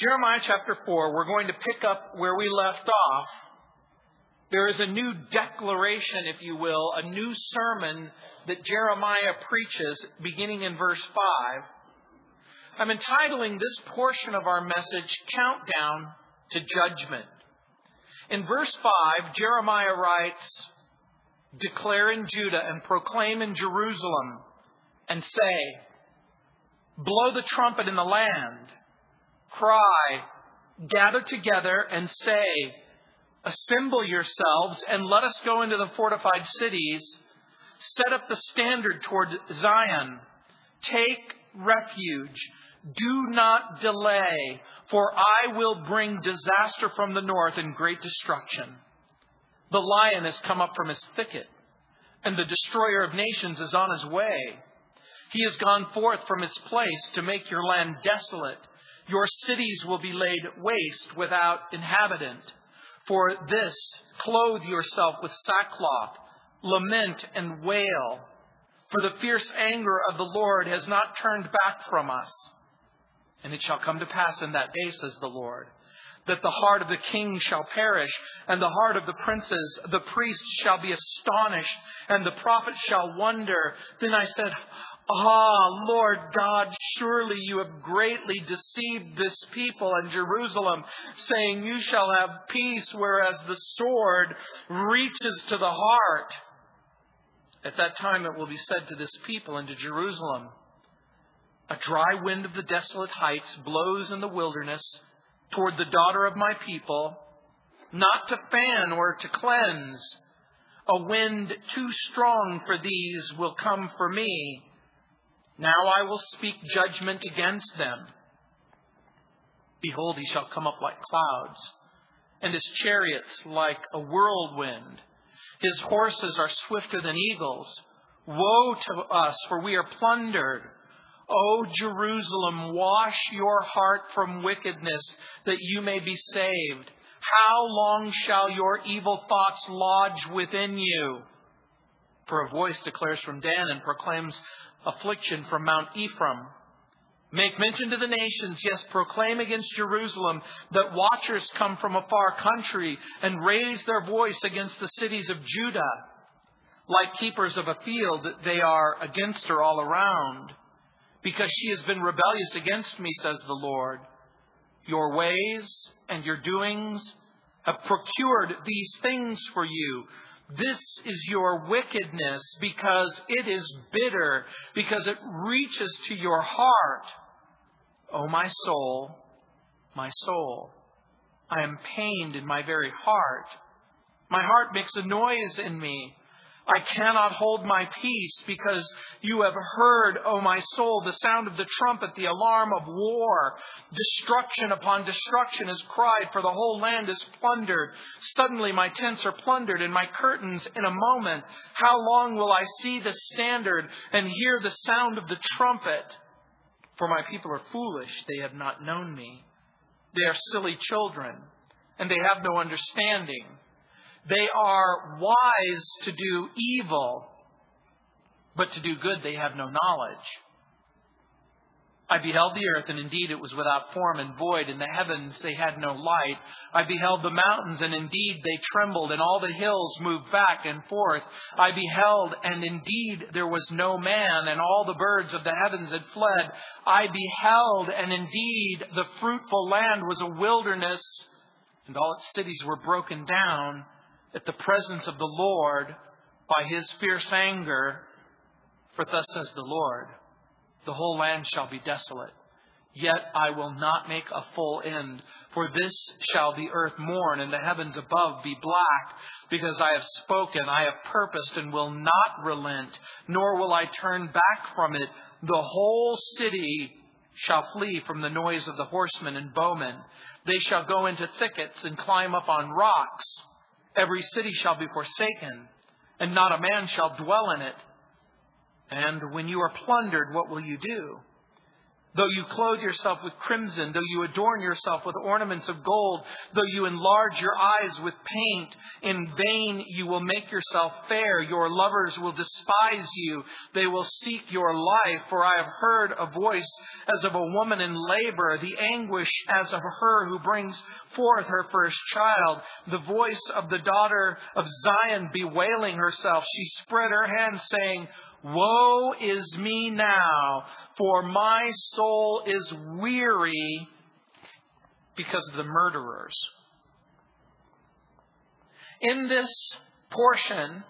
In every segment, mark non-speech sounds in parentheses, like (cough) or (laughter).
Jeremiah chapter 4, we're going to pick up where we left off. There is a new declaration, if you will, a new sermon that Jeremiah preaches beginning in verse 5. I'm entitling this portion of our message Countdown to Judgment. In verse 5, Jeremiah writes, Declare in Judah and proclaim in Jerusalem and say, Blow the trumpet in the land cry, gather together and say, Assemble yourselves and let us go into the fortified cities. Set up the standard toward Zion. Take refuge. Do not delay, for I will bring disaster from the north and great destruction. The lion has come up from his thicket, and the destroyer of nations is on his way. He has gone forth from his place to make your land desolate your cities will be laid waste without inhabitant. For this, clothe yourself with sackcloth, lament and wail. For the fierce anger of the Lord has not turned back from us. And it shall come to pass in that day, says the Lord, that the heart of the king shall perish, and the heart of the princes, the priests shall be astonished, and the prophets shall wonder. Then I said, Ah, Lord God, surely you have greatly deceived this people in Jerusalem, saying, You shall have peace, whereas the sword reaches to the heart. At that time it will be said to this people and to Jerusalem, A dry wind of the desolate heights blows in the wilderness toward the daughter of my people, not to fan or to cleanse. A wind too strong for these will come for me now I will speak judgment against them. Behold, he shall come up like clouds, and his chariots like a whirlwind. His horses are swifter than eagles. Woe to us, for we are plundered. O Jerusalem, wash your heart from wickedness, that you may be saved. How long shall your evil thoughts lodge within you? For a voice declares from Dan and proclaims affliction from Mount Ephraim. Make mention to the nations, yes, proclaim against Jerusalem that watchers come from a far country and raise their voice against the cities of Judah. Like keepers of a field, they are against her all around. Because she has been rebellious against me, says the Lord. Your ways and your doings have procured these things for you this is your wickedness because it is bitter, because it reaches to your heart. Oh, my soul, my soul, I am pained in my very heart. My heart makes a noise in me. I cannot hold my peace because you have heard, O my soul, the sound of the trumpet, the alarm of war. Destruction upon destruction is cried, for the whole land is plundered. Suddenly my tents are plundered and my curtains in a moment. How long will I see the standard and hear the sound of the trumpet? For my people are foolish, they have not known me. They are silly children, and they have no understanding. They are wise to do evil, but to do good they have no knowledge. I beheld the earth, and indeed it was without form and void, and the heavens they had no light. I beheld the mountains, and indeed they trembled, and all the hills moved back and forth. I beheld, and indeed there was no man, and all the birds of the heavens had fled. I beheld, and indeed the fruitful land was a wilderness, and all its cities were broken down at the presence of the Lord by his fierce anger. For thus says the Lord, the whole land shall be desolate. Yet I will not make a full end. For this shall the earth mourn, and the heavens above be black, because I have spoken, I have purposed, and will not relent, nor will I turn back from it. The whole city shall flee from the noise of the horsemen and bowmen. They shall go into thickets and climb up on rocks. Every city shall be forsaken, and not a man shall dwell in it. And when you are plundered, what will you do? Though you clothe yourself with crimson, though you adorn yourself with ornaments of gold, though you enlarge your eyes with paint, in vain you will make yourself fair. Your lovers will despise you. They will seek your life. For I have heard a voice as of a woman in labor, the anguish as of her who brings forth her first child, the voice of the daughter of Zion bewailing herself. She spread her hands saying, Woe is me now, for my soul is weary because of the murderers. In this portion,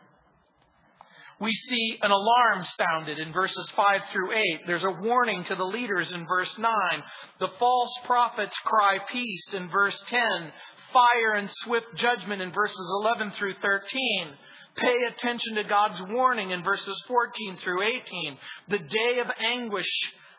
we see an alarm sounded in verses 5 through 8. There's a warning to the leaders in verse 9. The false prophets cry peace in verse 10. Fire and swift judgment in verses 11 through 13. Pay attention to God's warning in verses 14 through 18. The day of anguish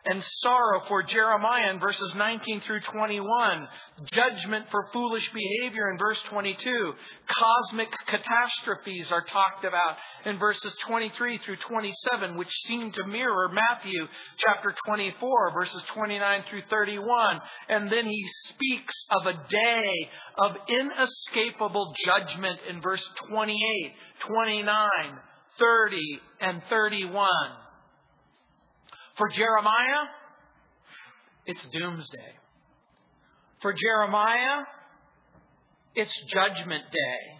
and sorrow for Jeremiah in verses 19 through 21. Judgment for foolish behavior in verse 22. Cosmic catastrophes are talked about in verses 23 through 27, which seem to mirror Matthew chapter 24, verses 29 through 31. And then he speaks of a day of inescapable judgment in verse 28, 29, 30, and 31. For Jeremiah, it's doomsday. For Jeremiah, it's judgment day.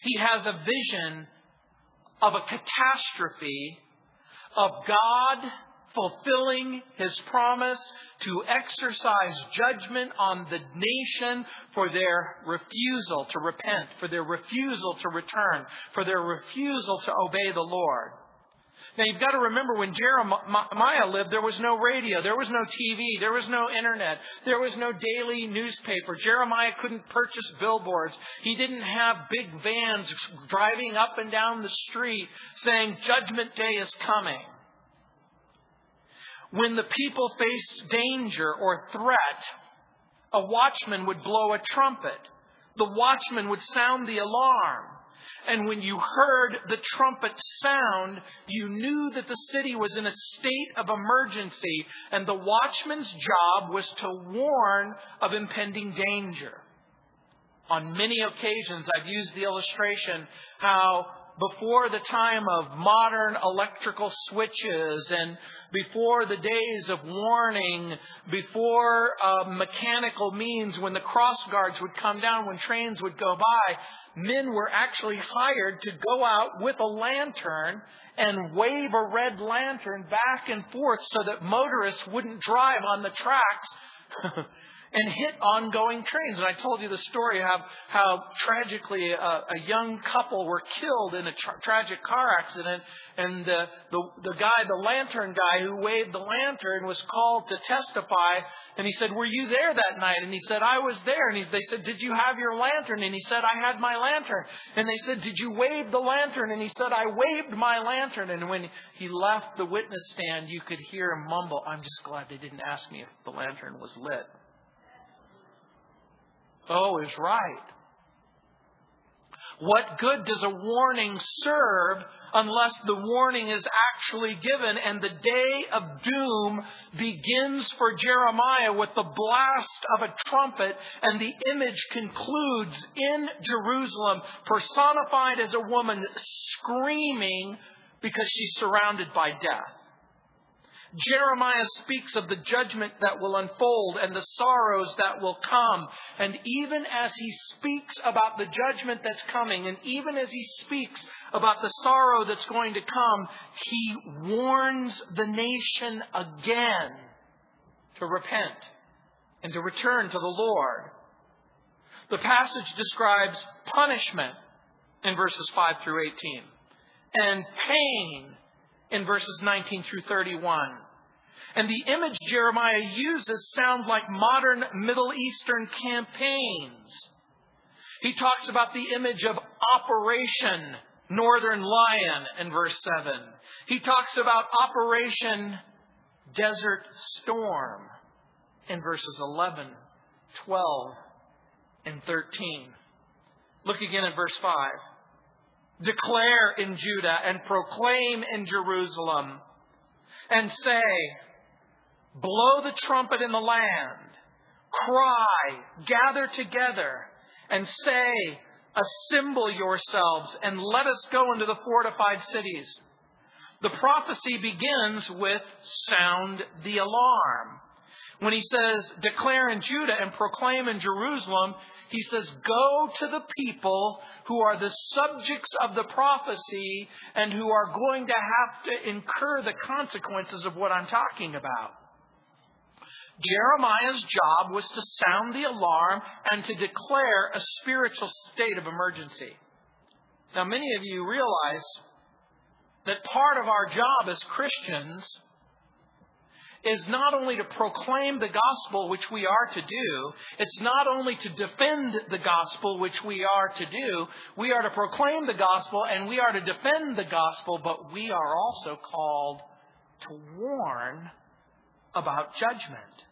He has a vision of a catastrophe of God fulfilling his promise to exercise judgment on the nation for their refusal to repent, for their refusal to return, for their refusal to obey the Lord. Now you've got to remember when Jeremiah lived, there was no radio, there was no TV, there was no internet, there was no daily newspaper. Jeremiah couldn't purchase billboards. He didn't have big vans driving up and down the street saying, Judgment Day is coming. When the people faced danger or threat, a watchman would blow a trumpet. The watchman would sound the alarm. And when you heard the trumpet sound, you knew that the city was in a state of emergency, and the watchman's job was to warn of impending danger. On many occasions, I've used the illustration how before the time of modern electrical switches and before the days of warning, before uh, mechanical means, when the cross guards would come down, when trains would go by, men were actually hired to go out with a lantern and wave a red lantern back and forth so that motorists wouldn't drive on the tracks (laughs) and hit ongoing trains. And I told you the story how how tragically a, a young couple were killed in a tra- tragic car accident, and the, the the guy, the lantern guy who waved the lantern, was called to testify. And he said, "Were you there that night?" And he said, "I was there." And he, they said, "Did you have your lantern?" And he said, "I had my lantern." And they said, "Did you wave the lantern?" And he said, "I waved my lantern." And when he left the witness stand, you could hear him mumble, "I'm just glad they didn't ask me if the lantern was lit." O is right. What good does a warning serve unless the warning is actually given and the day of doom begins for Jeremiah with the blast of a trumpet and the image concludes in Jerusalem personified as a woman screaming because she's surrounded by death. Jeremiah speaks of the judgment that will unfold and the sorrows that will come. And even as he speaks about the judgment that's coming, and even as he speaks about the sorrow that's going to come, he warns the nation again to repent and to return to the Lord. The passage describes punishment in verses 5 through 18 and pain in verses 19 through 31. And the image Jeremiah uses sound like modern Middle Eastern campaigns. He talks about the image of Operation Northern Lion in verse 7. He talks about Operation Desert Storm in verses 11, 12, and 13. Look again at verse 5. Declare in Judah and proclaim in Jerusalem and say, blow the trumpet in the land, cry, gather together, and say, Assemble yourselves and let us go into the fortified cities. The prophecy begins with sound the alarm. When he says, declare in Judah and proclaim in Jerusalem, he says, go to the people who are the subjects of the prophecy and who are going to have to incur the consequences of what I'm talking about. Jeremiah's job was to sound the alarm and to declare a spiritual state of emergency. Now, many of you realize that part of our job as Christians is not only to proclaim the gospel, which we are to do, it's not only to defend the gospel, which we are to do, we are to proclaim the gospel and we are to defend the gospel, but we are also called to warn about judgment.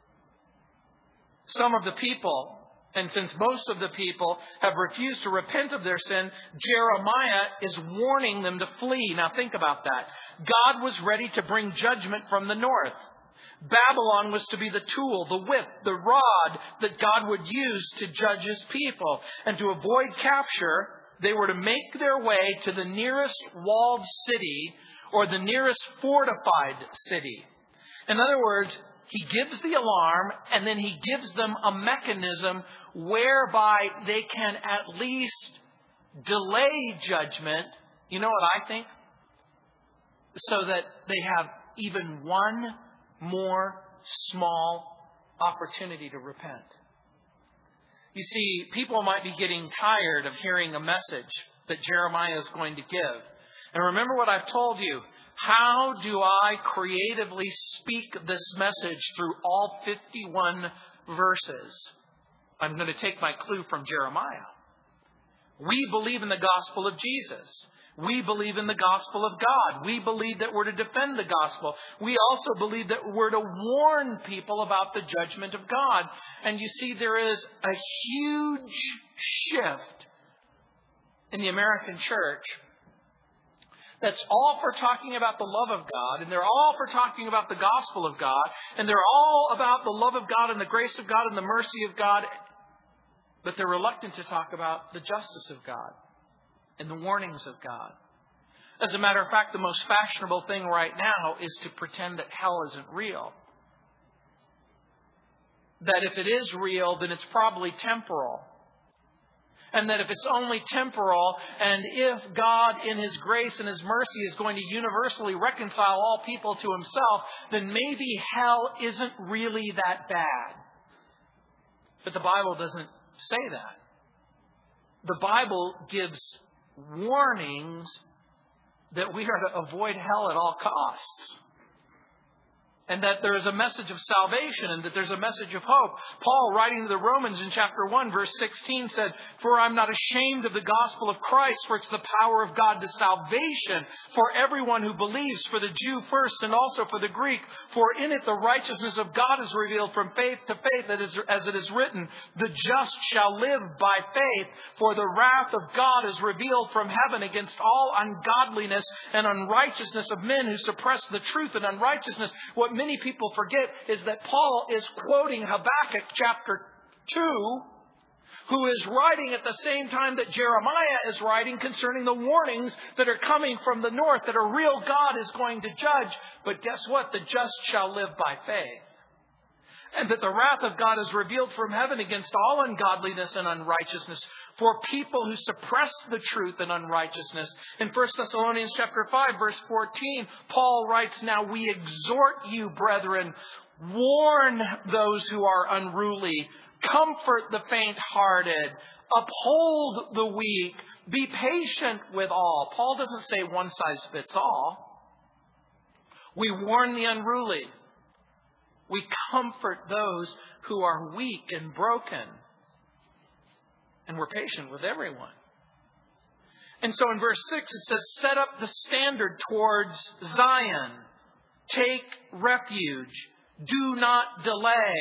Some of the people, and since most of the people have refused to repent of their sin, Jeremiah is warning them to flee. Now think about that. God was ready to bring judgment from the north. Babylon was to be the tool, the whip, the rod that God would use to judge his people. And to avoid capture, they were to make their way to the nearest walled city or the nearest fortified city. In other words, he gives the alarm and then he gives them a mechanism whereby they can at least delay judgment. You know what I think? So that they have even one more small opportunity to repent. You see, people might be getting tired of hearing a message that Jeremiah is going to give. And remember what I've told you. How do I creatively speak this message through all 51 verses? I'm going to take my clue from Jeremiah. We believe in the gospel of Jesus. We believe in the gospel of God. We believe that we're to defend the gospel. We also believe that we're to warn people about the judgment of God. And you see, there is a huge shift in the American church that's all for talking about the love of God, and they're all for talking about the gospel of God, and they're all about the love of God and the grace of God and the mercy of God, but they're reluctant to talk about the justice of God and the warnings of God. As a matter of fact, the most fashionable thing right now is to pretend that hell isn't real. That if it is real, then it's probably temporal. And that if it's only temporal, and if God, in His grace and His mercy, is going to universally reconcile all people to Himself, then maybe hell isn't really that bad. But the Bible doesn't say that. The Bible gives warnings that we are to avoid hell at all costs and that there is a message of salvation and that there's a message of hope. Paul, writing to the Romans in chapter 1, verse 16, said, For I'm not ashamed of the gospel of Christ, for it's the power of God to salvation for everyone who believes, for the Jew first and also for the Greek. For in it the righteousness of God is revealed from faith to faith, as it is written, The just shall live by faith, for the wrath of God is revealed from heaven against all ungodliness and unrighteousness of men who suppress the truth and unrighteousness. What many people forget is that Paul is quoting Habakkuk chapter 2, who is writing at the same time that Jeremiah is writing concerning the warnings that are coming from the north, that a real God is going to judge. But guess what? The just shall live by faith and that the wrath of God is revealed from heaven against all ungodliness and unrighteousness for people who suppress the truth and unrighteousness. In 1 Thessalonians chapter 5 verse 14, Paul writes, Now we exhort you, brethren, warn those who are unruly, comfort the faint-hearted, uphold the weak, be patient with all. Paul doesn't say one size fits all. We warn the unruly. We comfort those who are weak and broken. And we're patient with everyone. And so in verse 6 it says, Set up the standard towards Zion. Take refuge. Do not delay.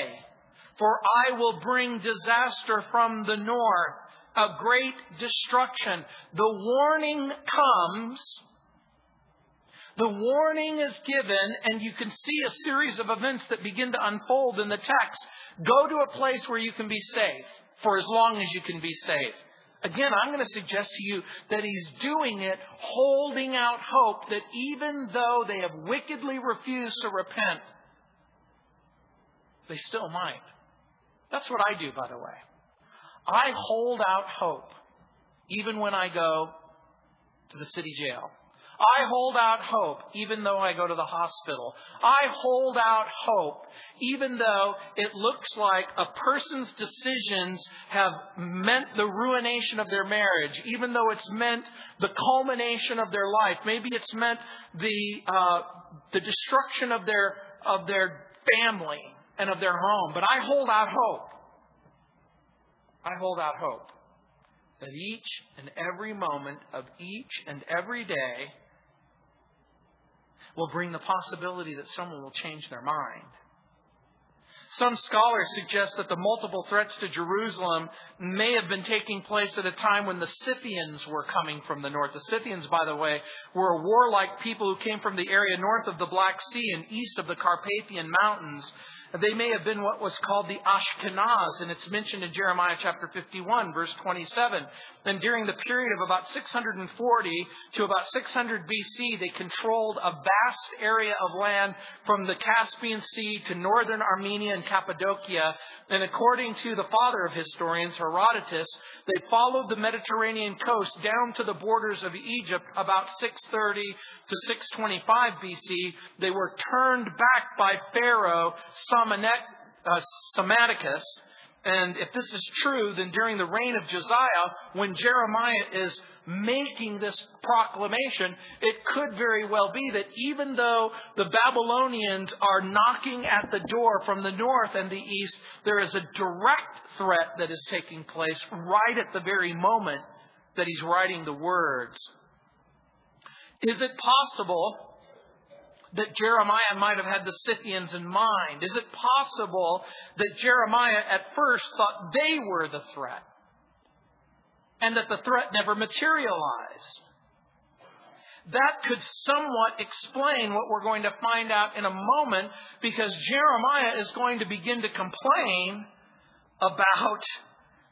For I will bring disaster from the north, a great destruction. The warning comes The warning is given, and you can see a series of events that begin to unfold in the text. Go to a place where you can be safe for as long as you can be safe. Again, I'm going to suggest to you that he's doing it holding out hope that even though they have wickedly refused to repent, they still might. That's what I do, by the way. I hold out hope even when I go to the city jail. I hold out hope even though I go to the hospital. I hold out hope even though it looks like a person's decisions have meant the ruination of their marriage, even though it's meant the culmination of their life. Maybe it's meant the, uh, the destruction of their, of their family and of their home. But I hold out hope. I hold out hope that each and every moment of each and every day will bring the possibility that someone will change their mind. Some scholars suggest that the multiple threats to Jerusalem may have been taking place at a time when the Scythians were coming from the north. The Scythians, by the way, were a warlike people who came from the area north of the Black Sea and east of the Carpathian Mountains. They may have been what was called the Ashkenaz, and it's mentioned in Jeremiah chapter 51, verse 27. And during the period of about 640 to about 600 BC, they controlled a vast area of land from the Caspian Sea to northern Armenia and Cappadocia. And according to the father of historians, Herodotus, they followed the Mediterranean coast down to the borders of Egypt about 630 to 625 BC. They were turned back by Pharaoh Psammetichus. Uh, and if this is true, then during the reign of Josiah, when Jeremiah is making this proclamation, it could very well be that even though the Babylonians are knocking at the door from the north and the east, there is a direct threat that is taking place right at the very moment that he's writing the words. Is it possible that Jeremiah might have had the Scythians in mind? Is it possible that Jeremiah at first thought they were the threat and that the threat never materialized? That could somewhat explain what we're going to find out in a moment because Jeremiah is going to begin to complain about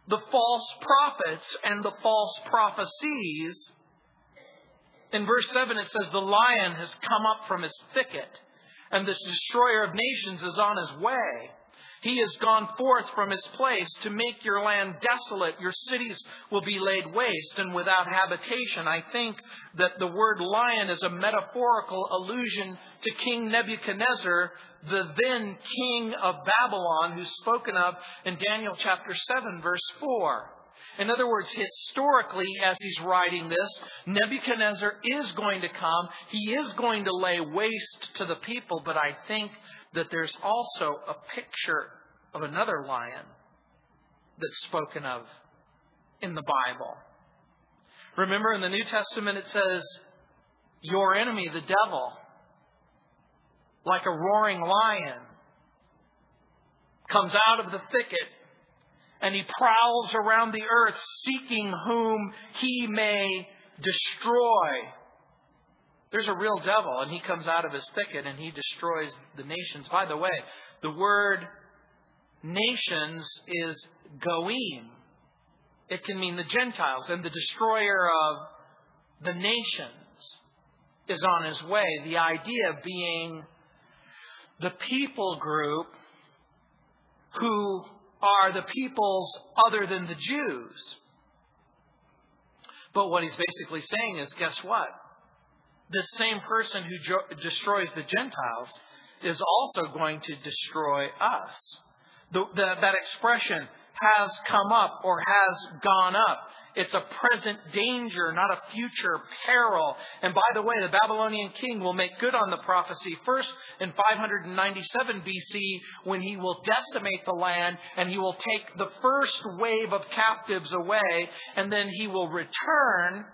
the false prophets and the false prophecies in verse 7, it says, The lion has come up from his thicket, and the destroyer of nations is on his way. He has gone forth from his place to make your land desolate. Your cities will be laid waste and without habitation. I think that the word lion is a metaphorical allusion to King Nebuchadnezzar, the then king of Babylon, who's spoken of in Daniel chapter 7, verse 4. In other words, historically, as he's writing this, Nebuchadnezzar is going to come. He is going to lay waste to the people, but I think that there's also a picture of another lion that's spoken of in the Bible. Remember in the New Testament it says, Your enemy, the devil, like a roaring lion, comes out of the thicket and he prowls around the earth seeking whom he may destroy. There's a real devil, and he comes out of his thicket and he destroys the nations. By the way, the word nations is goim. It can mean the Gentiles, and the destroyer of the nations is on his way. The idea being the people group who are the peoples other than the Jews. But what he's basically saying is guess what? This same person who jo- destroys the Gentiles is also going to destroy us. The, the, that expression has come up or has gone up it's a present danger, not a future peril. And by the way, the Babylonian king will make good on the prophecy first in 597 BC when he will decimate the land and he will take the first wave of captives away and then he will return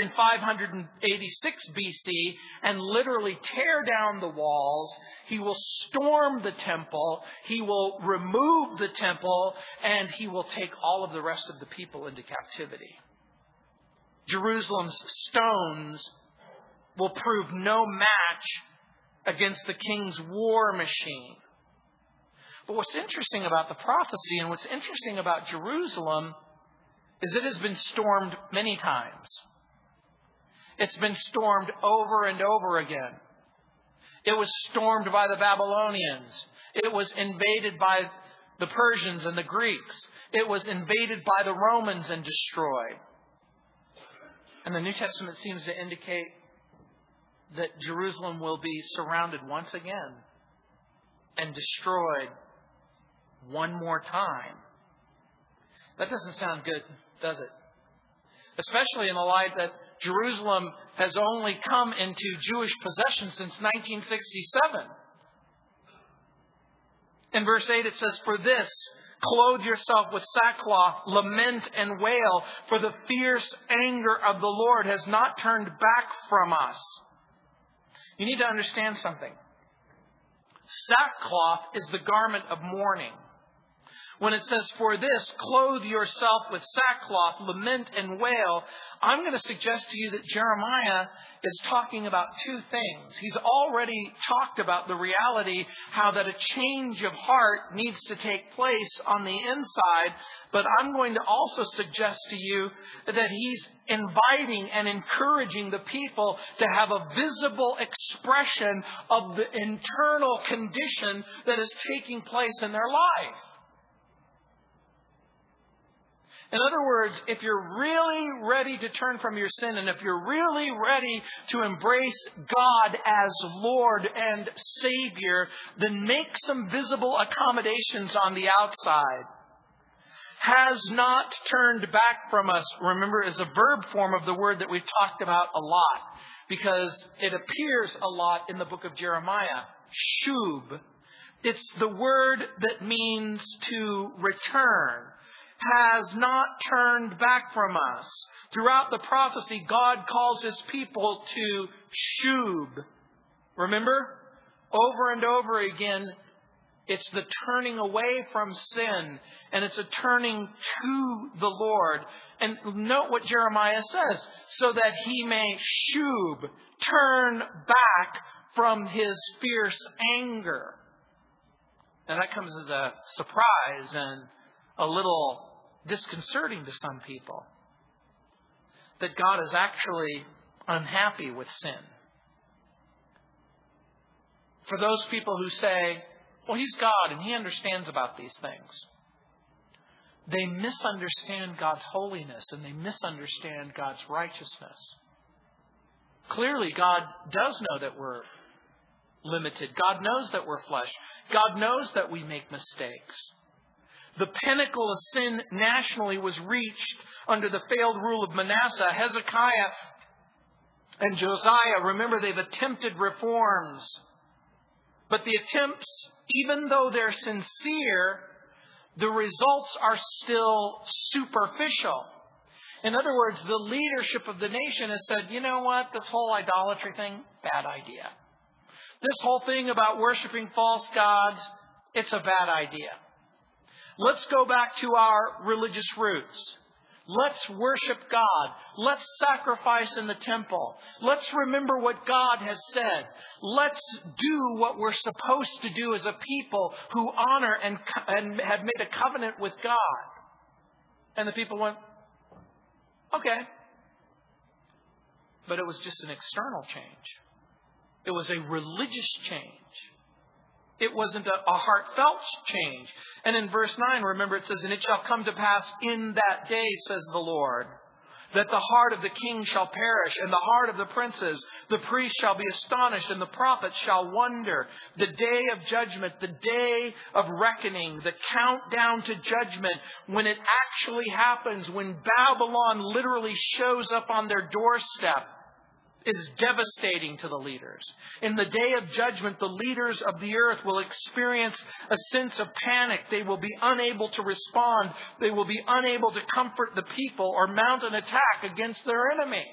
in 586 BC and literally tear down the walls. He will storm the temple. He will remove the temple and he will take all of the rest of the people into captivity. Jerusalem's stones will prove no match against the king's war machine. But what's interesting about the prophecy and what's interesting about Jerusalem is it has been stormed many times. It's been stormed over and over again. It was stormed by the Babylonians. It was invaded by the Persians and the Greeks. It was invaded by the Romans and destroyed. And the New Testament seems to indicate that Jerusalem will be surrounded once again and destroyed one more time. That doesn't sound good, does it? Especially in the light that Jerusalem has only come into Jewish possession since 1967. In verse 8 it says, For this, clothe yourself with sackcloth, lament and wail, for the fierce anger of the Lord has not turned back from us. You need to understand something. Sackcloth is the garment of mourning. When it says, For this, clothe yourself with sackcloth, lament and wail, I'm going to suggest to you that Jeremiah is talking about two things. He's already talked about the reality how that a change of heart needs to take place on the inside, but I'm going to also suggest to you that he's inviting and encouraging the people to have a visible expression of the internal condition that is taking place in their life. In other words, if you're really ready to turn from your sin and if you're really ready to embrace God as Lord and Savior, then make some visible accommodations on the outside. Has not turned back from us, remember, is a verb form of the word that we've talked about a lot because it appears a lot in the book of Jeremiah. Shub. It's the word that means to return has not turned back from us. Throughout the prophecy, God calls his people to shub. Remember? Over and over again, it's the turning away from sin and it's a turning to the Lord. And note what Jeremiah says so that he may shub, turn back from his fierce anger. And that comes as a surprise and a little disconcerting to some people that God is actually unhappy with sin. For those people who say, well, He's God and He understands about these things, they misunderstand God's holiness and they misunderstand God's righteousness. Clearly, God does know that we're limited. God knows that we're flesh. God knows that we make mistakes. The pinnacle of sin nationally was reached under the failed rule of Manasseh. Hezekiah and Josiah, remember, they've attempted reforms. But the attempts, even though they're sincere, the results are still superficial. In other words, the leadership of the nation has said, you know what, this whole idolatry thing, bad idea. This whole thing about worshiping false gods, it's a bad idea. Let's go back to our religious roots. Let's worship God. Let's sacrifice in the temple. Let's remember what God has said. Let's do what we're supposed to do as a people who honor and, and have made a covenant with God. And the people went, okay. But it was just an external change. It was a religious change. It wasn't a, a, heartfelt change. And in verse 9, remember it says, And it shall come to pass in that day, says the Lord, that the heart of the king shall perish, and the heart of the princes. The priests shall be astonished, and the prophets shall wonder. The day of judgment, the day of reckoning, the countdown to judgment, when it actually happens, when Babylon literally shows up on their doorstep is devastating to the leaders. In the day of judgment, the leaders of the earth will experience a sense of panic. They will be unable to respond. They will be unable to comfort the people or mount an attack against their enemy.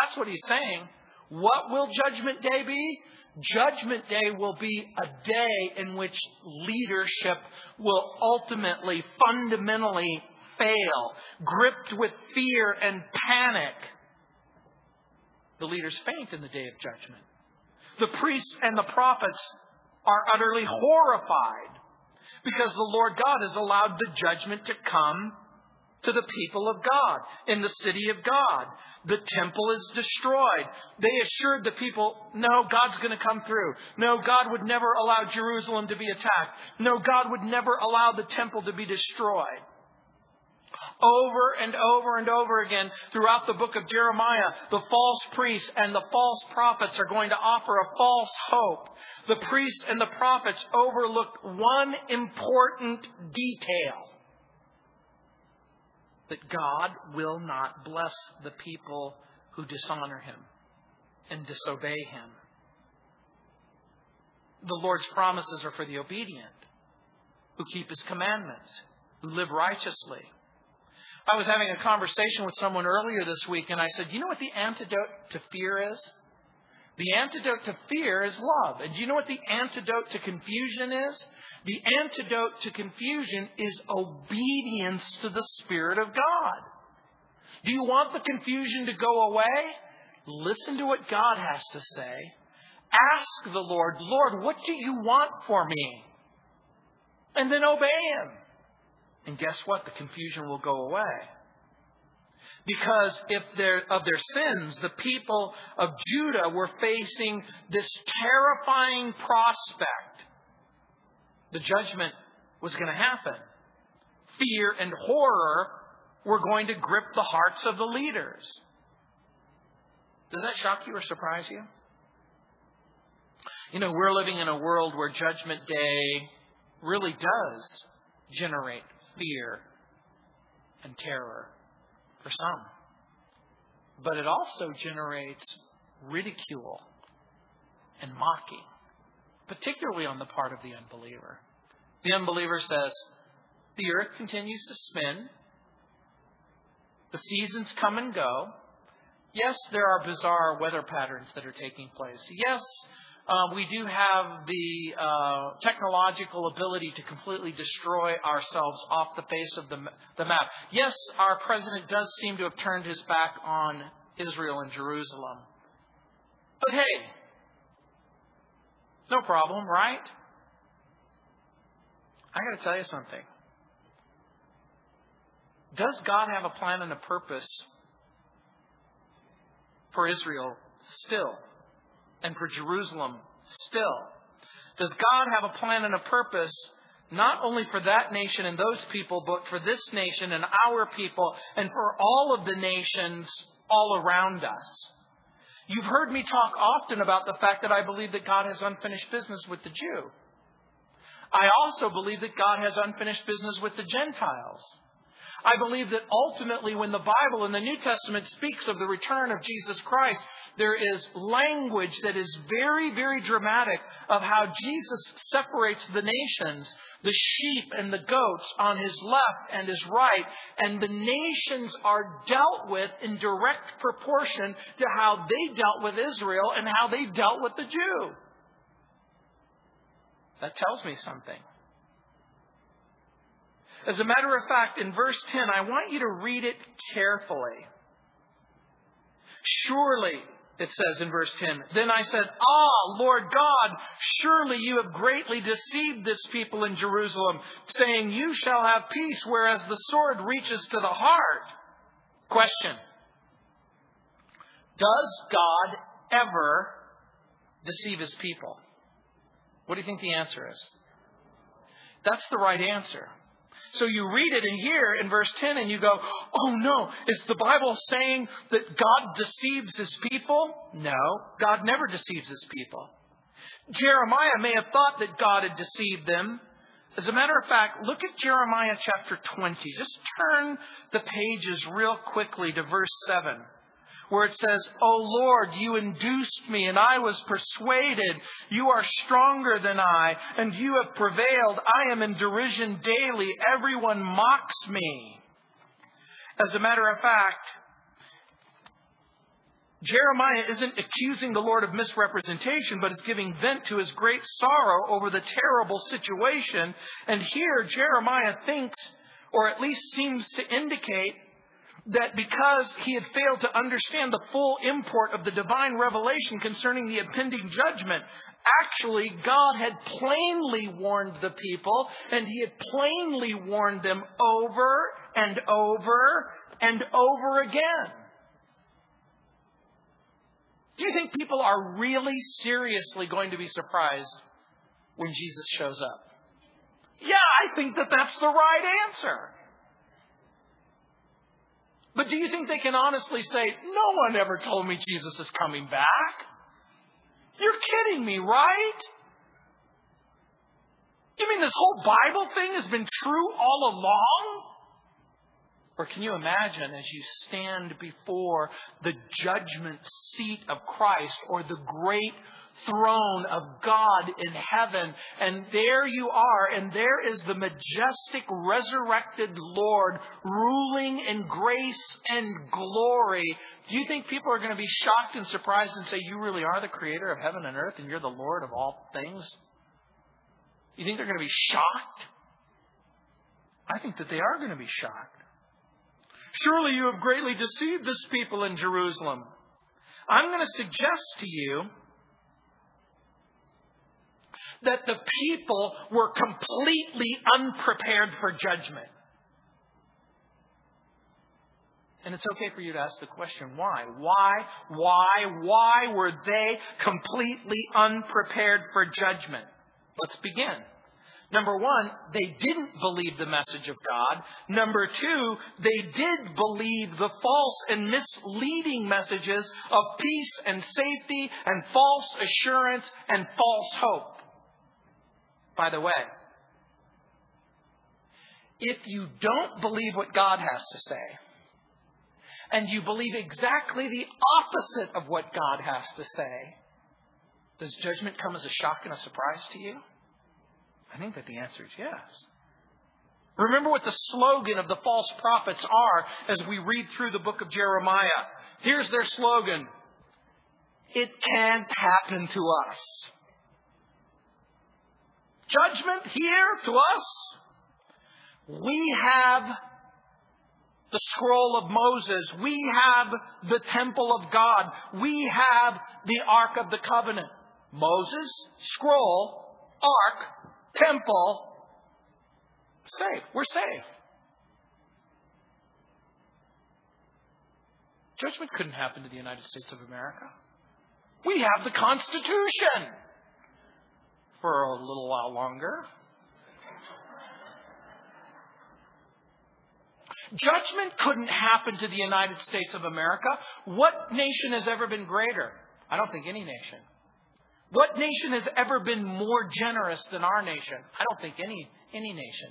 That's what he's saying. What will judgment day be? Judgment day will be a day in which leadership will ultimately, fundamentally fail, gripped with fear and panic the leaders faint in the day of judgment. The priests and the prophets are utterly horrified because the Lord God has allowed the judgment to come to the people of God in the city of God. The temple is destroyed. They assured the people, no, God's going to come through. No, God would never allow Jerusalem to be attacked. No, God would never allow the temple to be destroyed. Over and over and over again throughout the book of Jeremiah, the false priests and the false prophets are going to offer a false hope. The priests and the prophets overlooked one important detail that God will not bless the people who dishonor him and disobey him. The Lord's promises are for the obedient, who keep his commandments, who live righteously. I was having a conversation with someone earlier this week, and I said, You know what the antidote to fear is? The antidote to fear is love. And do you know what the antidote to confusion is? The antidote to confusion is obedience to the Spirit of God. Do you want the confusion to go away? Listen to what God has to say. Ask the Lord, Lord, what do you want for me? And then obey Him. And guess what? The confusion will go away. Because if of their sins, the people of Judah were facing this terrifying prospect the judgment was going to happen. Fear and horror were going to grip the hearts of the leaders. Does that shock you or surprise you? You know, we're living in a world where Judgment Day really does generate fear and terror for some. But it also generates ridicule and mocking particularly on the part of the unbeliever. The unbeliever says, The earth continues to spin, the seasons come and go. Yes, there are bizarre weather patterns that are taking place. Yes, uh, we do have the uh, technological ability to completely destroy ourselves off the face of the, the map. Yes, our president does seem to have turned his back on Israel and Jerusalem. But hey, no problem, right? I got to tell you something. Does God have a plan and a purpose for Israel still? And for Jerusalem still? Does God have a plan and a purpose not only for that nation and those people, but for this nation and our people and for all of the nations all around us? You've heard me talk often about the fact that I believe that God has unfinished business with the Jew. I also believe that God has unfinished business with the Gentiles. I believe that ultimately, when the Bible in the New Testament speaks of the return of Jesus Christ, there is language that is very, very dramatic of how Jesus separates the nations the sheep and the goats on his left and his right, and the nations are dealt with in direct proportion to how they dealt with Israel and how they dealt with the Jew. That tells me something. As a matter of fact, in verse 10, I want you to read it carefully. Surely it says in verse 10. Then I said, Ah, Lord God, surely you have greatly deceived this people in Jerusalem, saying, You shall have peace, whereas the sword reaches to the heart. Question Does God ever deceive his people? What do you think the answer is? That's the right answer. So you read it in here in verse 10 and you go, oh no, is the Bible saying that God deceives his people? No, God never deceives his people. Jeremiah may have thought that God had deceived them. As a matter of fact, look at Jeremiah chapter 20. Just turn the pages real quickly to verse 7 where it says, O Lord, you induced me and I was persuaded. You are stronger than I and you have prevailed. I am in derision daily. Everyone mocks me. As a matter of fact, Jeremiah isn't accusing the Lord of misrepresentation, but is giving vent to his great sorrow over the terrible situation. And here, Jeremiah thinks, or at least seems to indicate, that because he had failed to understand the full import of the divine revelation concerning the impending judgment, actually God had plainly warned the people, and he had plainly warned them over and over and over again. Do you think people are really seriously going to be surprised when Jesus shows up? Yeah, I think that that's the right answer. But do you think they can honestly say, no one ever told me Jesus is coming back? You're kidding me, right? You mean this whole Bible thing has been true all along? Or can you imagine as you stand before the judgment seat of Christ or the great throne of God in heaven. And there you are, and there is the majestic resurrected Lord ruling in grace and glory. Do you think people are going to be shocked and surprised and say, You really are the creator of heaven and earth, and you're the Lord of all things? You think they're going to be shocked? I think that they are going to be shocked. Surely you have greatly deceived this people in Jerusalem. I'm going to suggest to you that the people were completely unprepared for judgment. And it's okay for you to ask the question, why? Why, why, why were they completely unprepared for judgment? Let's begin. Number one, they didn't believe the message of God. Number two, they did believe the false and misleading messages of peace and safety and false assurance and false hope by the way. If you don't believe what God has to say, and you believe exactly the opposite of what God has to say, does judgment come as a shock and a surprise to you? I think that the answer is yes. Remember what the slogan of the false prophets are as we read through the book of Jeremiah. Here's their slogan It can't happen to us judgment here to us. We have the scroll of Moses. We have the temple of God. We have the Ark of the Covenant. Moses, scroll, Ark, temple, safe. We're safe. Judgment couldn't happen to the United States of America. We have the Constitution for a little while longer. Judgment couldn't happen to the United States of America. What nation has ever been greater? I don't think any nation. What nation has ever been more generous than our nation? I don't think any, any nation.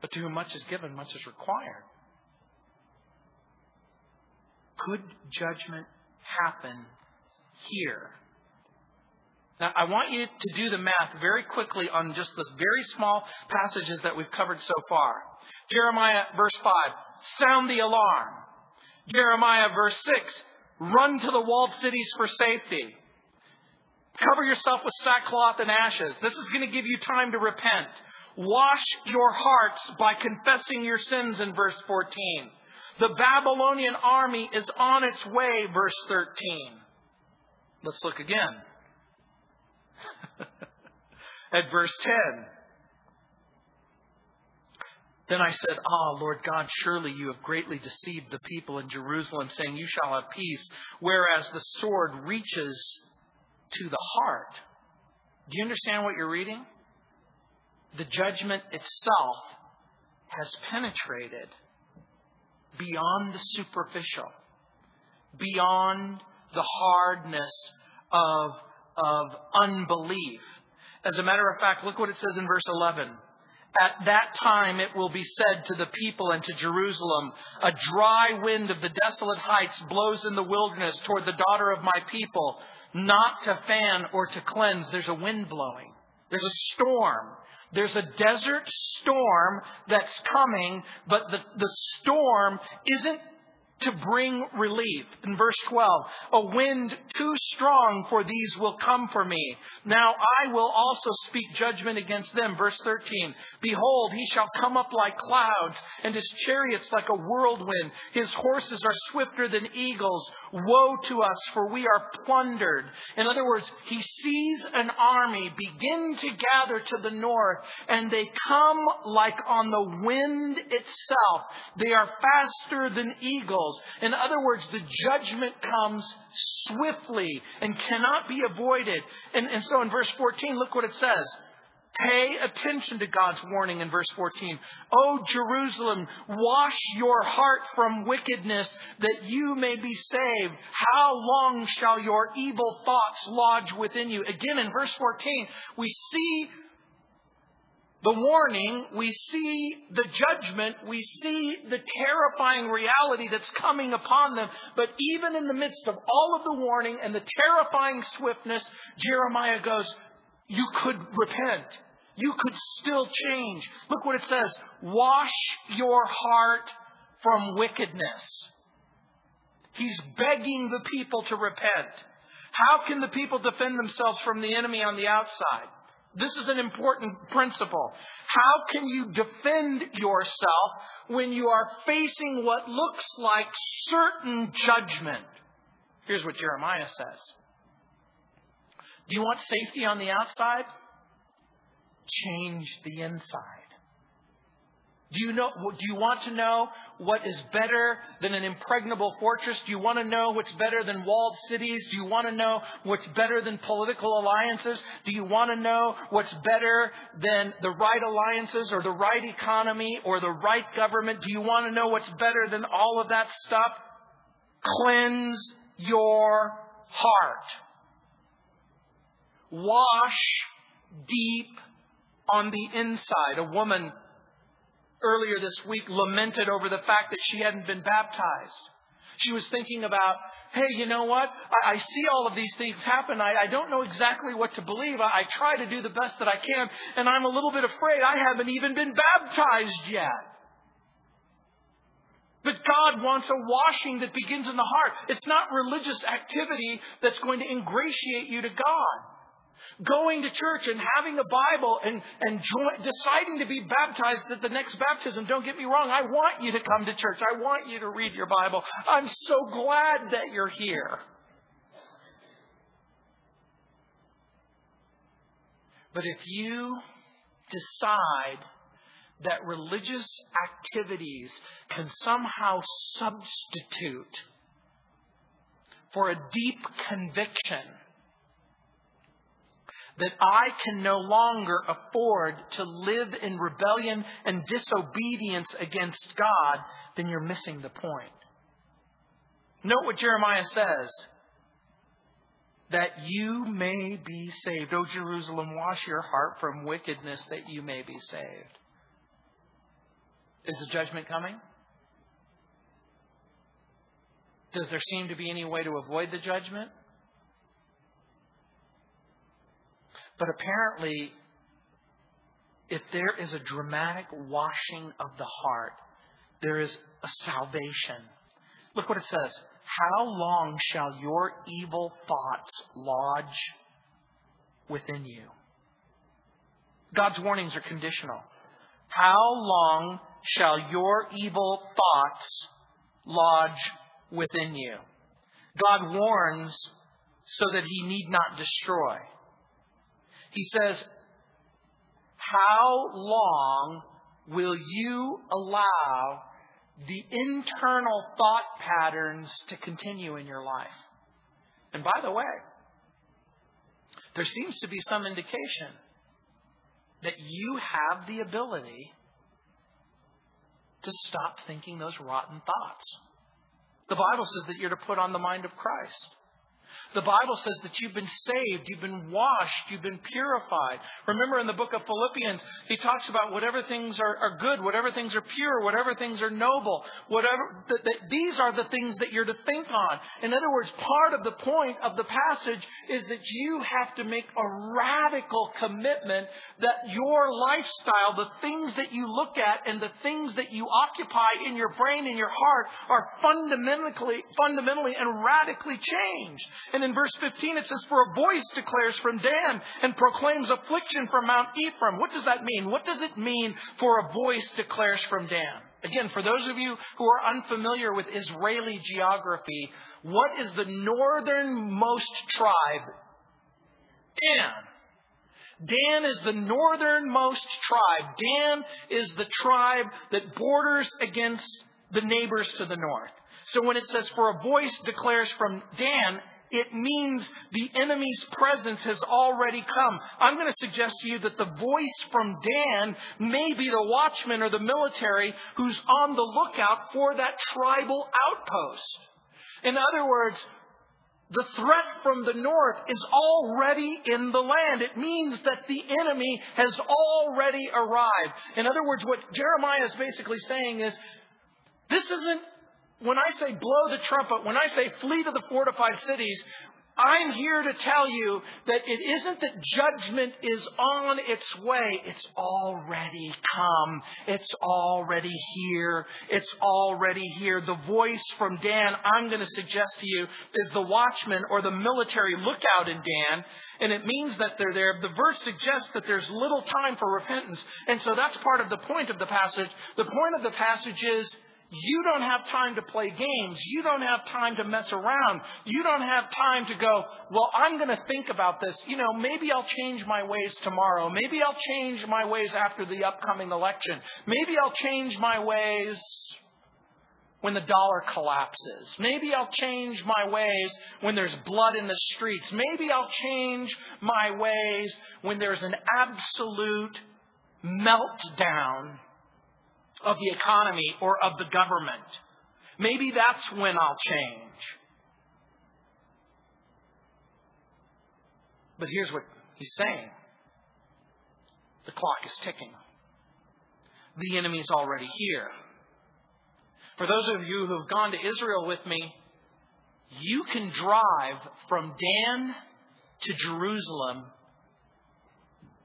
But to whom much is given, much is required. Could judgment happen here? Now, I want you to do the math very quickly on just the very small passages that we've covered so far. Jeremiah, verse 5, sound the alarm. Jeremiah, verse 6, run to the walled cities for safety. Cover yourself with sackcloth and ashes. This is going to give you time to repent. Wash your hearts by confessing your sins in verse 14. The Babylonian army is on its way, verse 13. Let's look again. (laughs) At verse 10. Then I said, Ah, Lord God, surely you have greatly deceived the people in Jerusalem, saying, You shall have peace, whereas the sword reaches to the heart. Do you understand what you're reading? The judgment itself has penetrated beyond the superficial, beyond the hardness of of unbelief. As a matter of fact, look what it says in verse 11. At that time it will be said to the people and to Jerusalem, A dry wind of the desolate heights blows in the wilderness toward the daughter of my people, not to fan or to cleanse. There's a wind blowing. There's a storm. There's a desert storm that's coming, but the, the storm isn't to bring relief. In verse 12, a wind too strong for these will come for me. Now I will also speak judgment against them. Verse 13, behold, he shall come up like clouds, and his chariots like a whirlwind. His horses are swifter than eagles. Woe to us, for we are plundered. In other words, he sees an army begin to gather to the north, and they come like on the wind itself. They are faster than eagles. In other words, the judgment comes swiftly and cannot be avoided. And, and so in verse 14, look what it says. Pay attention to God's warning in verse 14. O Jerusalem, wash your heart from wickedness that you may be saved. How long shall your evil thoughts lodge within you? Again, in verse 14, we see the warning, we see the judgment, we see the terrifying reality that's coming upon them. But even in the midst of all of the warning and the terrifying swiftness, Jeremiah goes, You could repent. You could still change. Look what it says wash your heart from wickedness. He's begging the people to repent. How can the people defend themselves from the enemy on the outside? This is an important principle. How can you defend yourself when you are facing what looks like certain judgment? Here's what Jeremiah says Do you want safety on the outside? change the inside. Do you know, do you want to know what is better than an impregnable fortress? Do you want to know what's better than walled cities? Do you want to know what's better than political alliances? Do you want to know what's better than the right alliances or the right economy or the right government? Do you want to know what's better than all of that stuff? Cleanse your heart. Wash deep on the inside. A woman earlier this week lamented over the fact that she hadn't been baptized. She was thinking about, hey, you know what? I, I see all of these things happen. I, I don't know exactly what to believe. I, I try to do the best that I can, and I'm a little bit afraid I haven't even been baptized yet. But God wants a washing that begins in the heart. It's not religious activity that's going to ingratiate you to God going to church and having a Bible and, and join, deciding to be baptized at the next baptism. Don't get me wrong. I want you to come to church. I want you to read your Bible. I'm so glad that you're here. But if you decide that religious activities can somehow substitute for a deep conviction that I can no longer afford to live in rebellion and disobedience against God, then you're missing the point. Note what Jeremiah says that you may be saved. O Jerusalem, wash your heart from wickedness that you may be saved. Is the judgment coming? Does there seem to be any way to avoid the judgment? But apparently, if there is a dramatic washing of the heart, there is a salvation. Look what it says. How long shall your evil thoughts lodge within you? God's warnings are conditional. How long shall your evil thoughts lodge within you? God warns so that he need not destroy. He says, How long will you allow the internal thought patterns to continue in your life? And by the way, there seems to be some indication that you have the ability to stop thinking those rotten thoughts. The Bible says that you're to put on the mind of Christ. The Bible says that you've been saved, you've been washed, you've been purified. Remember in the book of Philippians, he talks about whatever things are, are good, whatever things are pure, whatever things are noble, whatever, that, that these are the things that you're to think on. In other words, part of the point of the passage is that you have to make a radical commitment that your lifestyle, the things that you look at and the things that you occupy in your brain and your heart are fundamentally, fundamentally and radically changed. And in verse 15 it says, For a voice declares from Dan and proclaims affliction from Mount Ephraim. What does that mean? What does it mean for a voice declares from Dan? Again, for those of you who are unfamiliar with Israeli geography, what is the northernmost tribe? Dan. Dan is the northernmost tribe. Dan is the tribe that borders against the neighbors to the north. So when it says, for a voice declares from Dan, it means the enemy's presence has already come. I'm going to suggest to you that the voice from Dan may be the watchman or the military who's on the lookout for that tribal outpost. In other words, the threat from the north is already in the land. It means that the enemy has already arrived. In other words, what Jeremiah is basically saying is, this isn't when I say blow the trumpet, when I say flee to the fortified cities, I'm here to tell you that it isn't that judgment is on its way. It's already come. It's already here. It's already here. The voice from Dan, I'm going to suggest to you, is the watchman or the military lookout in Dan. And it means that they're there. The verse suggests that there's little time for repentance. And so that's part of the point of the passage. The point of the passage is you don't have time to play games. You don't have time to mess around. You don't have time to go, well, I'm going to think about this. You know, maybe I'll change my ways tomorrow. Maybe I'll change my ways after the upcoming election. Maybe I'll change my ways when the dollar collapses. Maybe I'll change my ways when there's blood in the streets. Maybe I'll change my ways when there's an absolute meltdown of the economy or of the government. Maybe that's when I'll change. But here's what he's saying the clock is ticking. The enemy's already here. For those of you who have gone to Israel with me, you can drive from Dan to Jerusalem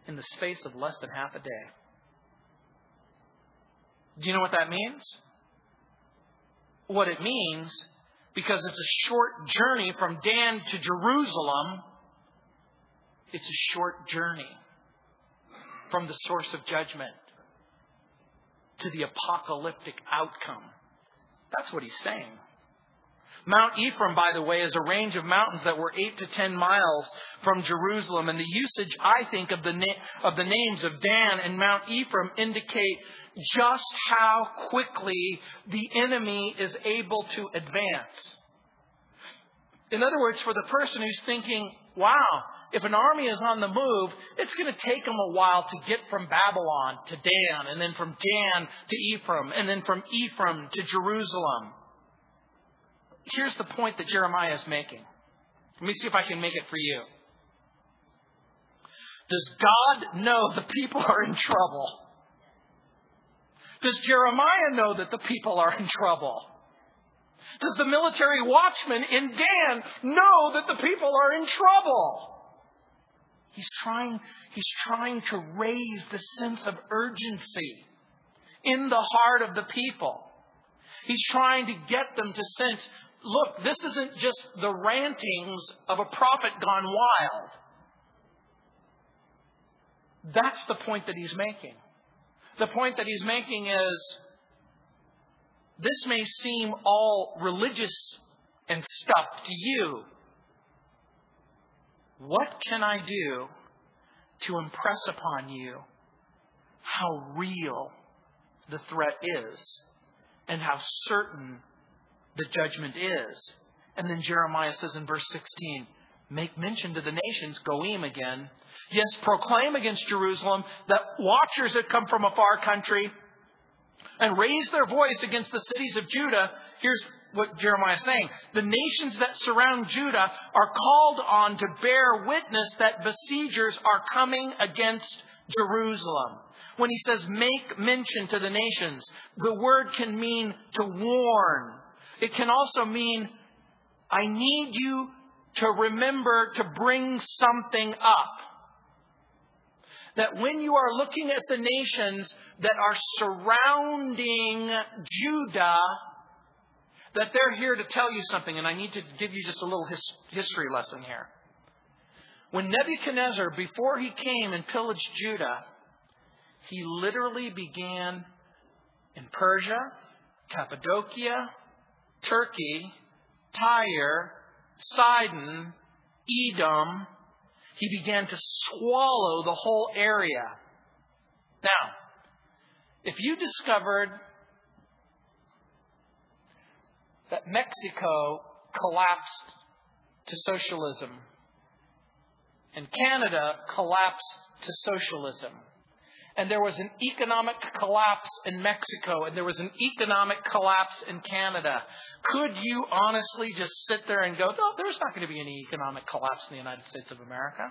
in the space of less than half a day. Do you know what that means? What it means, because it's a short journey from Dan to Jerusalem, it's a short journey from the source of judgment to the apocalyptic outcome. That's what he's saying. Mount Ephraim, by the way, is a range of mountains that were eight to ten miles from Jerusalem. And the usage, I think, of the, na- of the names of Dan and Mount Ephraim indicate just how quickly the enemy is able to advance. In other words, for the person who's thinking, wow, if an army is on the move, it's going to take them a while to get from Babylon to Dan, and then from Dan to Ephraim, and then from Ephraim to Jerusalem. Here's the point that Jeremiah is making. Let me see if I can make it for you. Does God know the people are in trouble? Does Jeremiah know that the people are in trouble? Does the military watchman in Dan know that the people are in trouble? He's trying, he's trying to raise the sense of urgency in the heart of the people. He's trying to get them to sense look, this isn't just the rantings of a prophet gone wild. That's the point that he's making. The point that he's making is this may seem all religious and stuff to you. What can I do to impress upon you how real the threat is and how certain the judgment is? And then Jeremiah says in verse 16, make mention to the nations, Goim again, Yes, proclaim against Jerusalem that watchers had come from a far country and raise their voice against the cities of Judah. Here's what Jeremiah is saying. The nations that surround Judah are called on to bear witness that besiegers are coming against Jerusalem. When he says make mention to the nations, the word can mean to warn. It can also mean, I need you to remember to bring something up. That when you are looking at the nations that are surrounding Judah, that they're here to tell you something. And I need to give you just a little his, history lesson here. When Nebuchadnezzar, before he came and pillaged Judah, he literally began in Persia, Cappadocia, Turkey, Tyre, Sidon, Edom. He began to swallow the whole area. Now, if you discovered that Mexico collapsed to socialism and Canada collapsed to socialism, and there was an economic collapse in Mexico and there was an economic collapse in Canada, could you honestly just sit there and go, no, there's not going to be any economic collapse in the United States of America?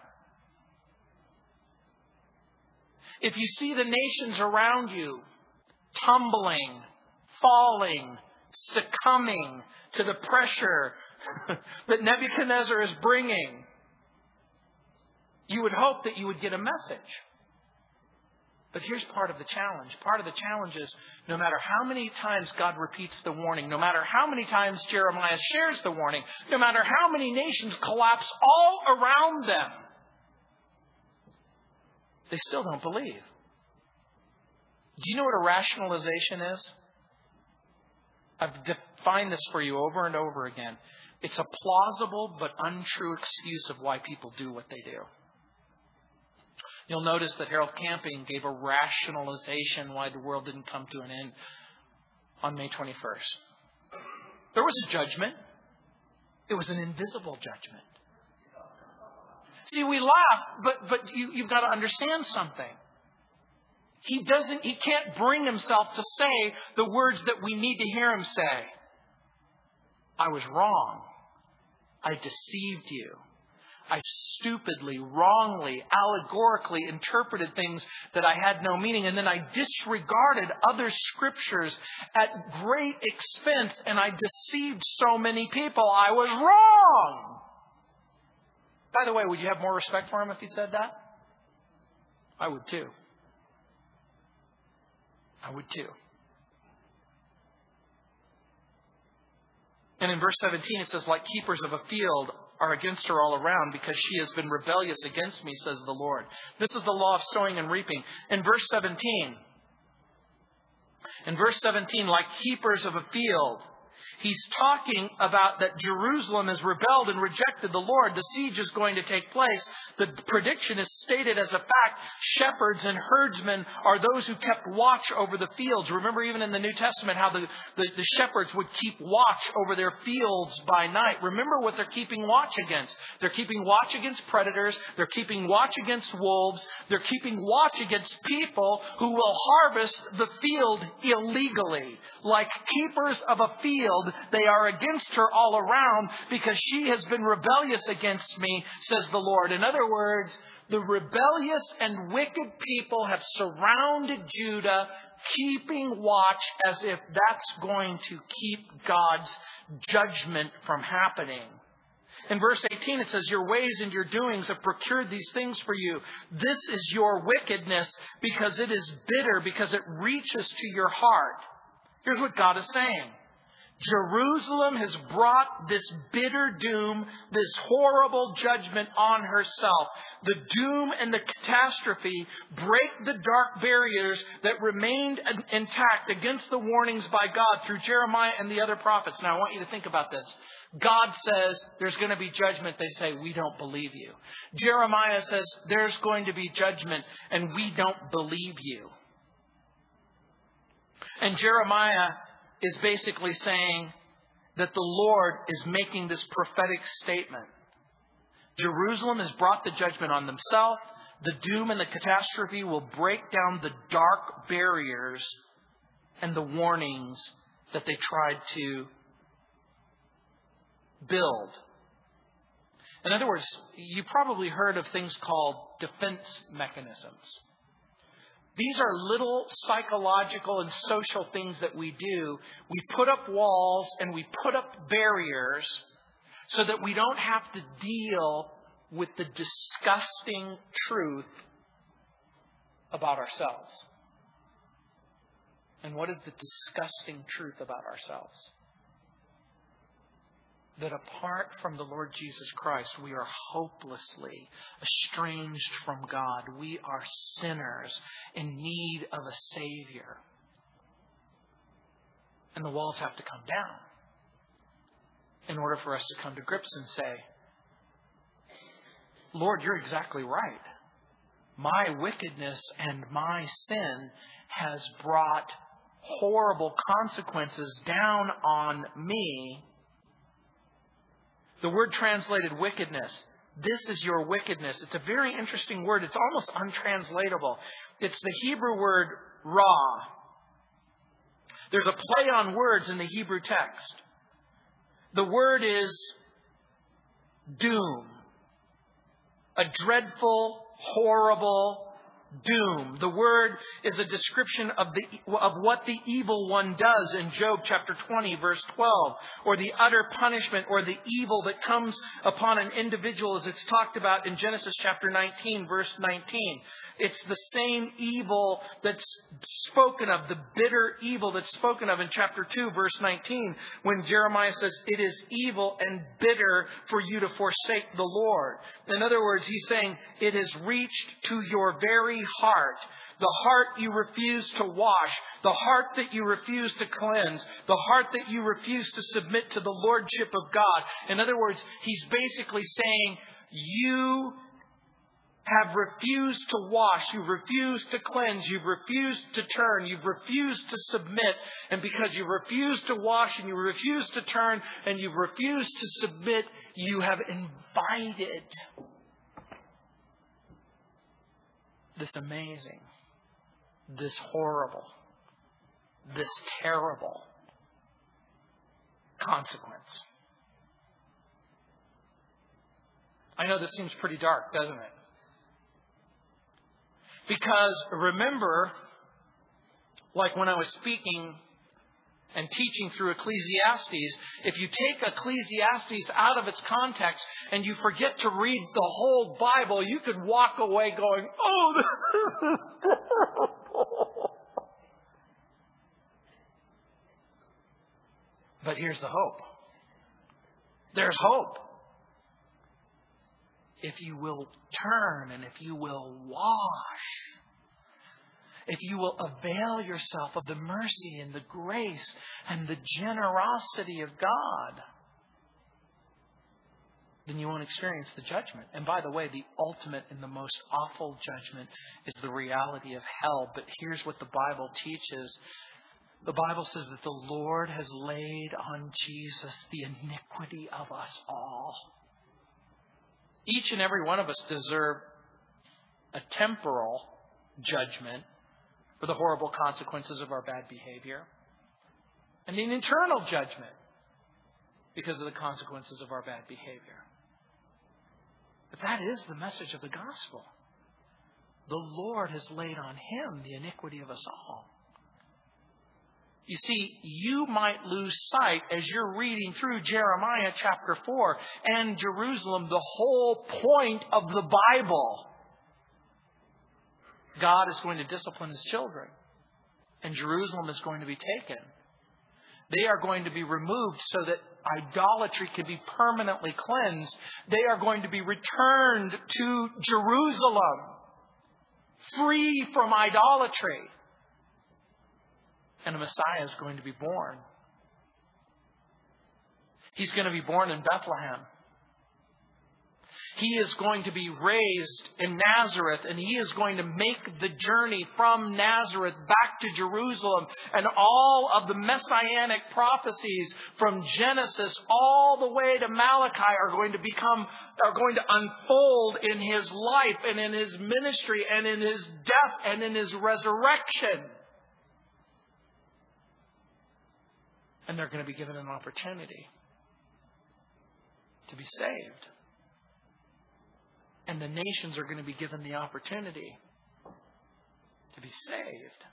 If you see the nations around you tumbling, falling, succumbing to the pressure (laughs) that Nebuchadnezzar is bringing, you would hope that you would get a message. But here's part of the challenge. Part of the challenge is no matter how many times God repeats the warning, no matter how many times Jeremiah shares the warning, no matter how many nations collapse all around them, they still don't believe. Do you know what a rationalization is? I've defined this for you over and over again. It's a plausible but untrue excuse of why people do what they do. You'll notice that Harold Camping gave a rationalization why the world didn't come to an end on May 21st. There was a judgment. It was an invisible judgment. See, we laugh, but, but you, you've got to understand something. He doesn't, he can't bring himself to say the words that we need to hear him say. I was wrong. I deceived you. I stupidly, wrongly, allegorically interpreted things that I had no meaning, and then I disregarded other scriptures at great expense, and I deceived so many people. I was wrong. By the way, would you have more respect for him if he said that? I would too. I would too. And in verse 17 it says, like keepers of a field, are against her all around because she has been rebellious against me, says the Lord. This is the law of sowing and reaping. In verse 17, in verse 17, like keepers of a field, He's talking about that Jerusalem has rebelled and rejected the Lord. The siege is going to take place. The prediction is stated as a fact. Shepherds and herdsmen are those who kept watch over the fields. Remember, even in the New Testament, how the, the, the shepherds would keep watch over their fields by night. Remember what they're keeping watch against. They're keeping watch against predators. They're keeping watch against wolves. They're keeping watch against people who will harvest the field illegally. Like keepers of a field, they are against her all around because she has been rebellious against me, says the Lord. In other words, the rebellious and wicked people have surrounded Judah, keeping watch as if that's going to keep God's judgment from happening. In verse 18, it says, Your ways and your doings have procured these things for you. This is your wickedness because it is bitter, because it reaches to your heart. Here's what God is saying Jerusalem has brought this bitter doom, this horrible judgment on herself. The doom and the catastrophe break the dark barriers that remained intact against the warnings by God through Jeremiah and the other prophets. Now, I want you to think about this. God says there's going to be judgment. They say, we don't believe you. Jeremiah says there's going to be judgment and we don't believe you. And Jeremiah is basically saying that the Lord is making this prophetic statement. Jerusalem has brought the judgment on themselves. The doom and the catastrophe will break down the dark barriers and the warnings that they tried to build. In other words, you probably heard of things called defense mechanisms. These are little psychological and social things that we do. We put up walls and we put up barriers so that we don't have to deal with the disgusting truth about ourselves. And what is the disgusting truth about ourselves? That apart from the Lord Jesus Christ, we are hopelessly estranged from God. We are sinners in need of a Savior. And the walls have to come down in order for us to come to grips and say, Lord, you're exactly right. My wickedness and my sin has brought horrible consequences down on me. The word translated wickedness, this is your wickedness. It's a very interesting word. It's almost untranslatable. It's the Hebrew word ra. There's a play on words in the Hebrew text. The word is doom. A dreadful, horrible doom. The word is a description of, the, of what the evil one does in Job chapter 20, verse 12, or the utter punishment or the evil that comes upon an individual as it's talked about in Genesis chapter 19, verse 19. It's the same evil that's spoken of, the bitter evil that's spoken of in chapter 2, verse 19, when Jeremiah says, It is evil and bitter for you to forsake the Lord. In other words, he's saying, It has reached to your very heart. The heart you refuse to wash, the heart that you refuse to cleanse, the heart that you refuse to submit to the Lordship of God. In other words, he's basically saying, You have refused to wash, you've refused to cleanse, you've refused to turn, you've refused to submit, and because you refuse to wash and you refuse to turn and you've refused to submit, you have invited this amazing, this horrible, this terrible consequence. I know this seems pretty dark, doesn't it? Because remember, like when I was speaking and teaching through Ecclesiastes, if you take Ecclesiastes out of its context and you forget to read the whole Bible, you could walk away going, oh, (laughs) this is terrible. But here's the hope. There's hope if you will turn and if you will wash, if you will avail yourself of the mercy and the grace and the generosity of God, then you won't experience the judgment. And by the way, the ultimate and the most awful judgment is the reality of hell. But here's what the Bible teaches. The Bible says that the Lord has laid on Jesus the iniquity of us all. Each and every one of us deserve a temporal judgment for the horrible consequences of our bad behavior, and an eternal judgment because of the consequences of our bad behavior. But that is the message of the gospel. The Lord has laid on him the iniquity of us all. You see, you might lose sight as you're reading through Jeremiah chapter 4 and Jerusalem, the whole point of the Bible. God is going to discipline his children, and Jerusalem is going to be taken. They are going to be removed so that idolatry can be permanently cleansed. They are going to be returned to Jerusalem, free from idolatry and a Messiah is going to be born. He's going to be born in Bethlehem. He is going to be raised in Nazareth and he is going to make the journey from Nazareth back to Jerusalem. And all of the messianic prophecies from Genesis all the way to Malachi are going to become, are going to unfold in his life and in his ministry and in his death and in his resurrection. And they're going to be given an opportunity to be saved. And the nations are going to be given the opportunity to be saved.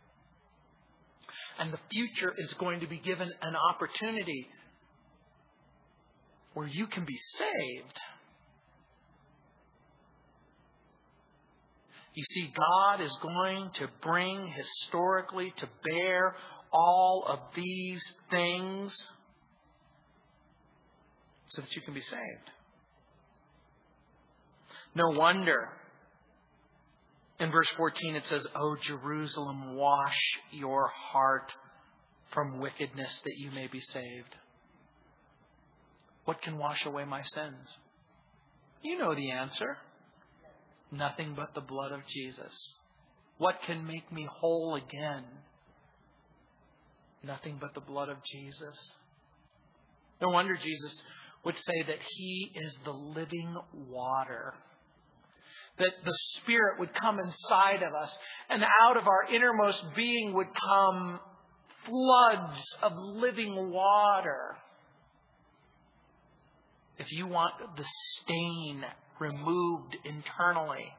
And the future is going to be given an opportunity where you can be saved. You see, God is going to bring historically to bear all of these things so that you can be saved. No wonder in verse 14 it says, O Jerusalem, wash your heart from wickedness that you may be saved. What can wash away my sins? You know the answer. Nothing but the blood of Jesus. What can make me whole again? Nothing but the blood of Jesus. No wonder Jesus would say that He is the living water. That the Spirit would come inside of us, and out of our innermost being would come floods of living water. If you want the stain removed internally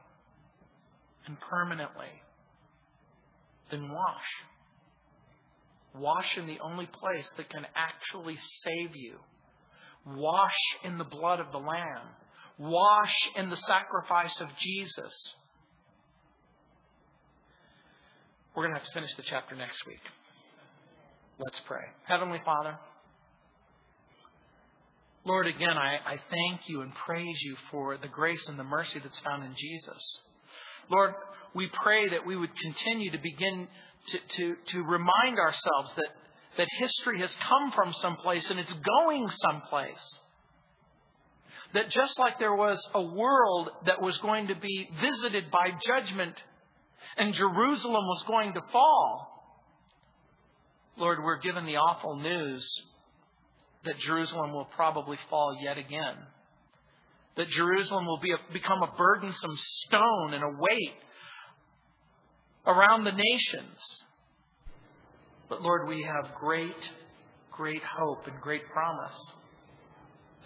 and permanently, then wash. Wash in the only place that can actually save you. Wash in the blood of the Lamb. Wash in the sacrifice of Jesus. We're going to have to finish the chapter next week. Let's pray. Heavenly Father, Lord, again, I, I thank you and praise you for the grace and the mercy that's found in Jesus. Lord, we pray that we would continue to begin to, to, to remind ourselves that, that history has come from someplace and it's going someplace. That just like there was a world that was going to be visited by judgment and Jerusalem was going to fall, Lord, we're given the awful news that Jerusalem will probably fall yet again. That Jerusalem will be a, become a burdensome stone and a weight around the nations. But Lord, we have great, great hope and great promise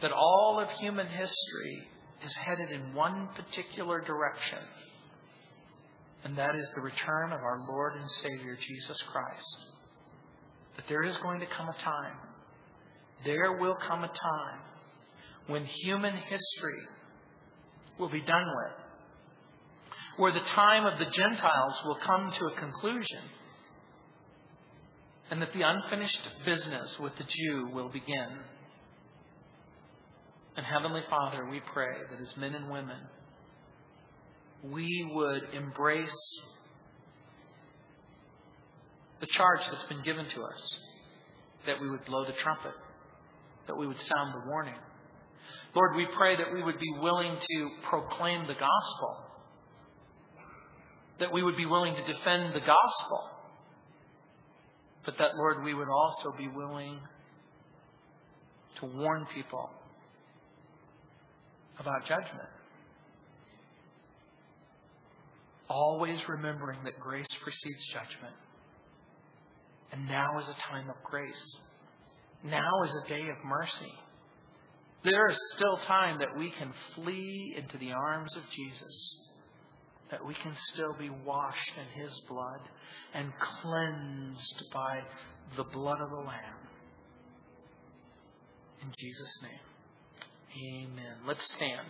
that all of human history is headed in one particular direction, and that is the return of our Lord and Savior Jesus Christ. That there is going to come a time, there will come a time when human history will be done with where the time of the Gentiles will come to a conclusion and that the unfinished business with the Jew will begin. And Heavenly Father, we pray that as men and women, we would embrace the charge that's been given to us, that we would blow the trumpet, that we would sound the warning. Lord, we pray that we would be willing to proclaim the gospel that we would be willing to defend the gospel, but that, Lord, we would also be willing to warn people about judgment. Always remembering that grace precedes judgment. And now is a time of grace. Now is a day of mercy. There is still time that we can flee into the arms of Jesus that we can still be washed in His blood and cleansed by the blood of the Lamb. In Jesus' name, amen. Let's stand.